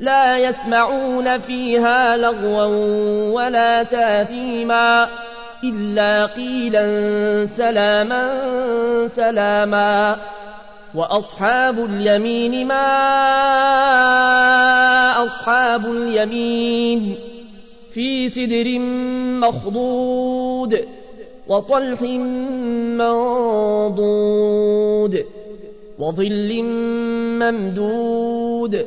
لا يسمعون فيها لغوا ولا تاثيما إلا قيلا سلاما سلاما وأصحاب اليمين ما أصحاب اليمين في سدر مخضود وطلح منضود وظل ممدود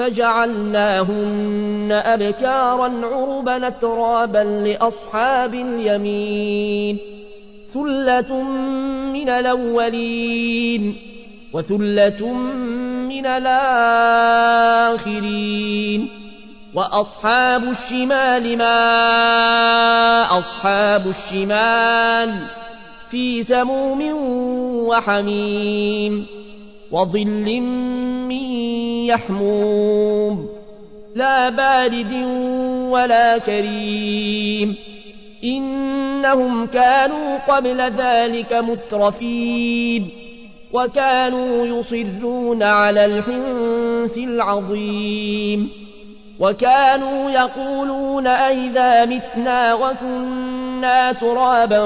فجعلناهن أبكارا عربا ترابا لأصحاب اليمين ثلة من الأولين وثلة من الآخرين. وأصحاب الشمال ما أصحاب الشمال في سموم وحميم. وظل من يحموم لا بارد ولا كريم إنهم كانوا قبل ذلك مترفين وكانوا يصرون على الحنث العظيم وكانوا يقولون أئذا متنا وكنا ترابا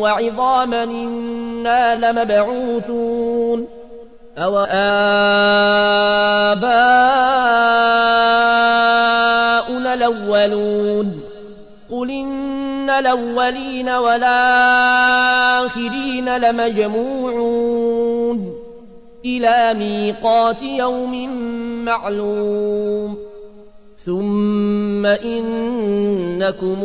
وعظاما إنا لمبعوثون أو آباؤنا الأولون. قل إن الأولين والآخرين لمجموعون. إلى ميقات يوم معلوم. ثم إنكم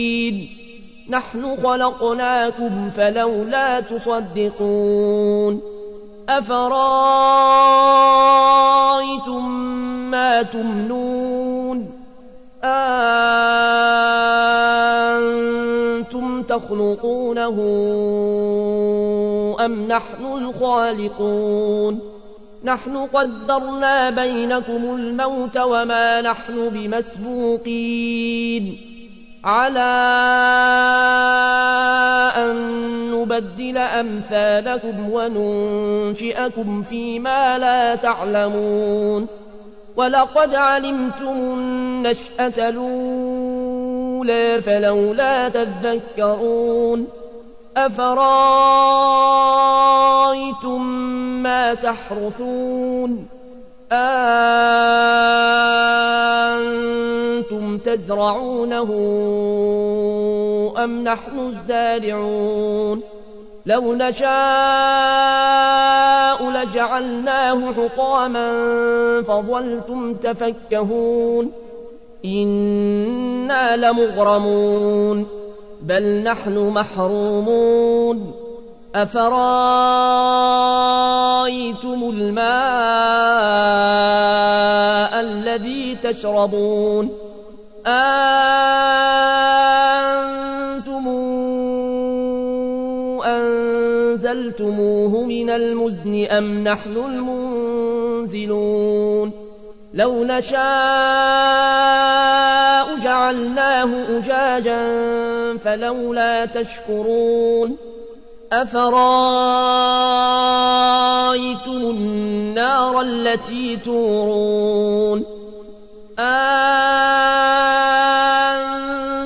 نحن خلقناكم فلولا تصدقون. أفرأيتم ما تمنون؟ أن تخلقونه أم نحن الخالقون؟ نحن قدرنا بينكم الموت وما نحن بمسبوقين. على أن نبدل أمثالكم وننشئكم فيما لا تعلمون. ولقد علمتم النشأة الأولى فلولا تذكرون. أفرأيتم ما تحرثون؟ أنتم تزرعونه أم نحن الزارعون لو نشاء لجعلناه حطاما فظلتم تفكهون إنا لمغرمون بل نحن محرومون أفرأيتم الماء الذي تشربون أنتم أنزلتموه من المزن أم نحن المنزلون؟ لو نشاء جعلناه أجاجا فلولا تشكرون. أفرأيتم النار التي تورون؟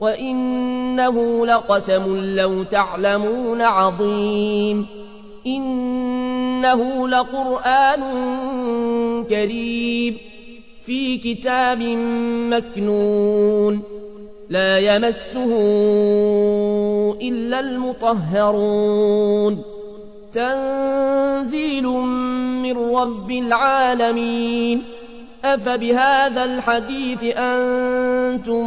وإنه لقسم لو تعلمون عظيم إنه لقرآن كريم في كتاب مكنون لا يمسه إلا المطهرون تنزيل من رب العالمين أفبهذا الحديث أنتم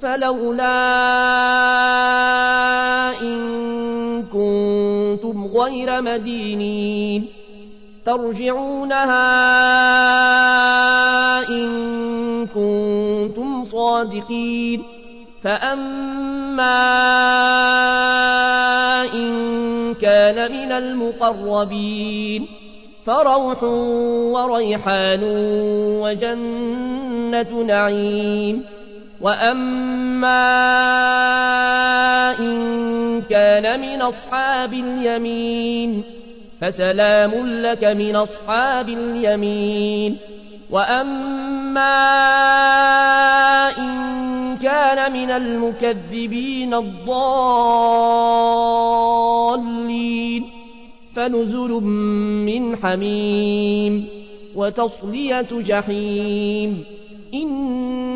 فلولا إن كنتم غير مدينين ترجعونها إن كنتم صادقين فأما إن كان من المقربين فروح وريحان وجنة نعيم وأما إن كان من أصحاب اليمين فسلام لك من أصحاب اليمين وأما إن كان من المكذبين الضالين فنزل من حميم وتصلية جحيم